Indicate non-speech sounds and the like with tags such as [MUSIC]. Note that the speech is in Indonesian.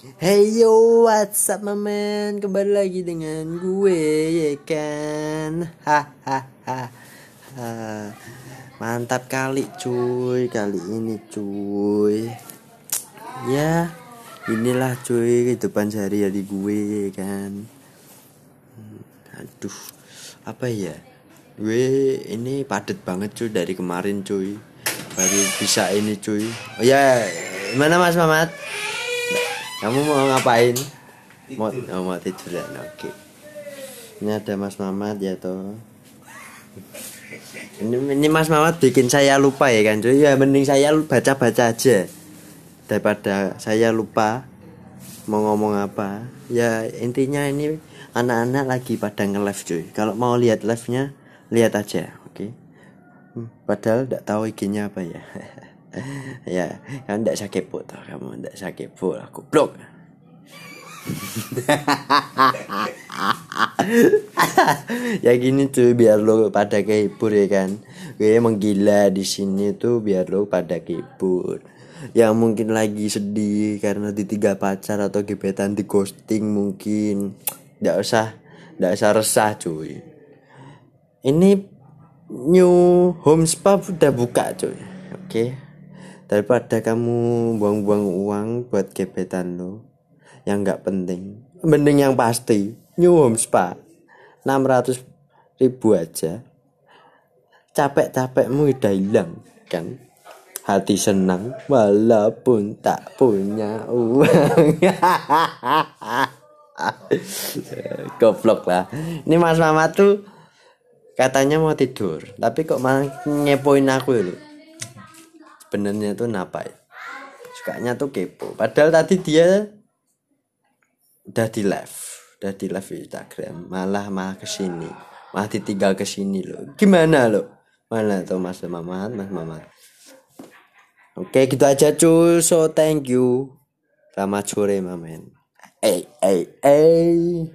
Hey yo, what's up mamen? Kembali lagi dengan gue ya kan. Hahaha. Mantap kali cuy kali ini cuy. Ya, inilah cuy kehidupan sehari-hari gue ya kan. Hmm, Aduh, apa ya? Gue ini padet banget cuy dari kemarin cuy. Baru bisa ini cuy. Oh ya, mana Mas Mamat? Kamu mau ngapain? Mau, oh, mau tiduran, oke. Ini ada Mas Mamat ya toh. Ini, ini Mas Mamat bikin saya lupa ya kan cuy. Ya mending saya baca-baca aja daripada saya lupa mau ngomong apa. Ya intinya ini anak-anak lagi pada nge-live cuy. Kalau mau lihat live-nya lihat aja, oke. Hmm, Padahal tidak tahu IG-nya apa ya. [LAUGHS] [LAUGHS] ya, kamu tidak kepo toh, kamu tidak usah kepo lah, goblok. [LAUGHS] ya gini tuh biar lo pada kehibur ya kan. Gue menggila di sini tuh biar lo pada kehibur. Yang mungkin lagi sedih karena ditinggal pacar atau gebetan di ghosting mungkin. Tidak usah tidak usah resah cuy. Ini new home spa udah buka cuy. Oke daripada kamu buang-buang uang buat gebetan lo yang nggak penting mending yang pasti new home spa 600 ribu aja. Capek-capekmu udah hilang kan? Hati senang walaupun tak punya uang. [LAUGHS] Goblok lah. Ini mas mama tuh katanya mau tidur tapi kok malah ngepoin aku ya, lo sebenarnya tuh napa ya? Sukanya tuh kepo. Padahal tadi dia udah di live. Udah di live Instagram. Malah malah ke sini malah ditinggal ke sini loh. Gimana lo mana tuh mas mamat mas mamat. Oke gitu aja cuy so thank you. Selamat sore mamen. Eh eh eh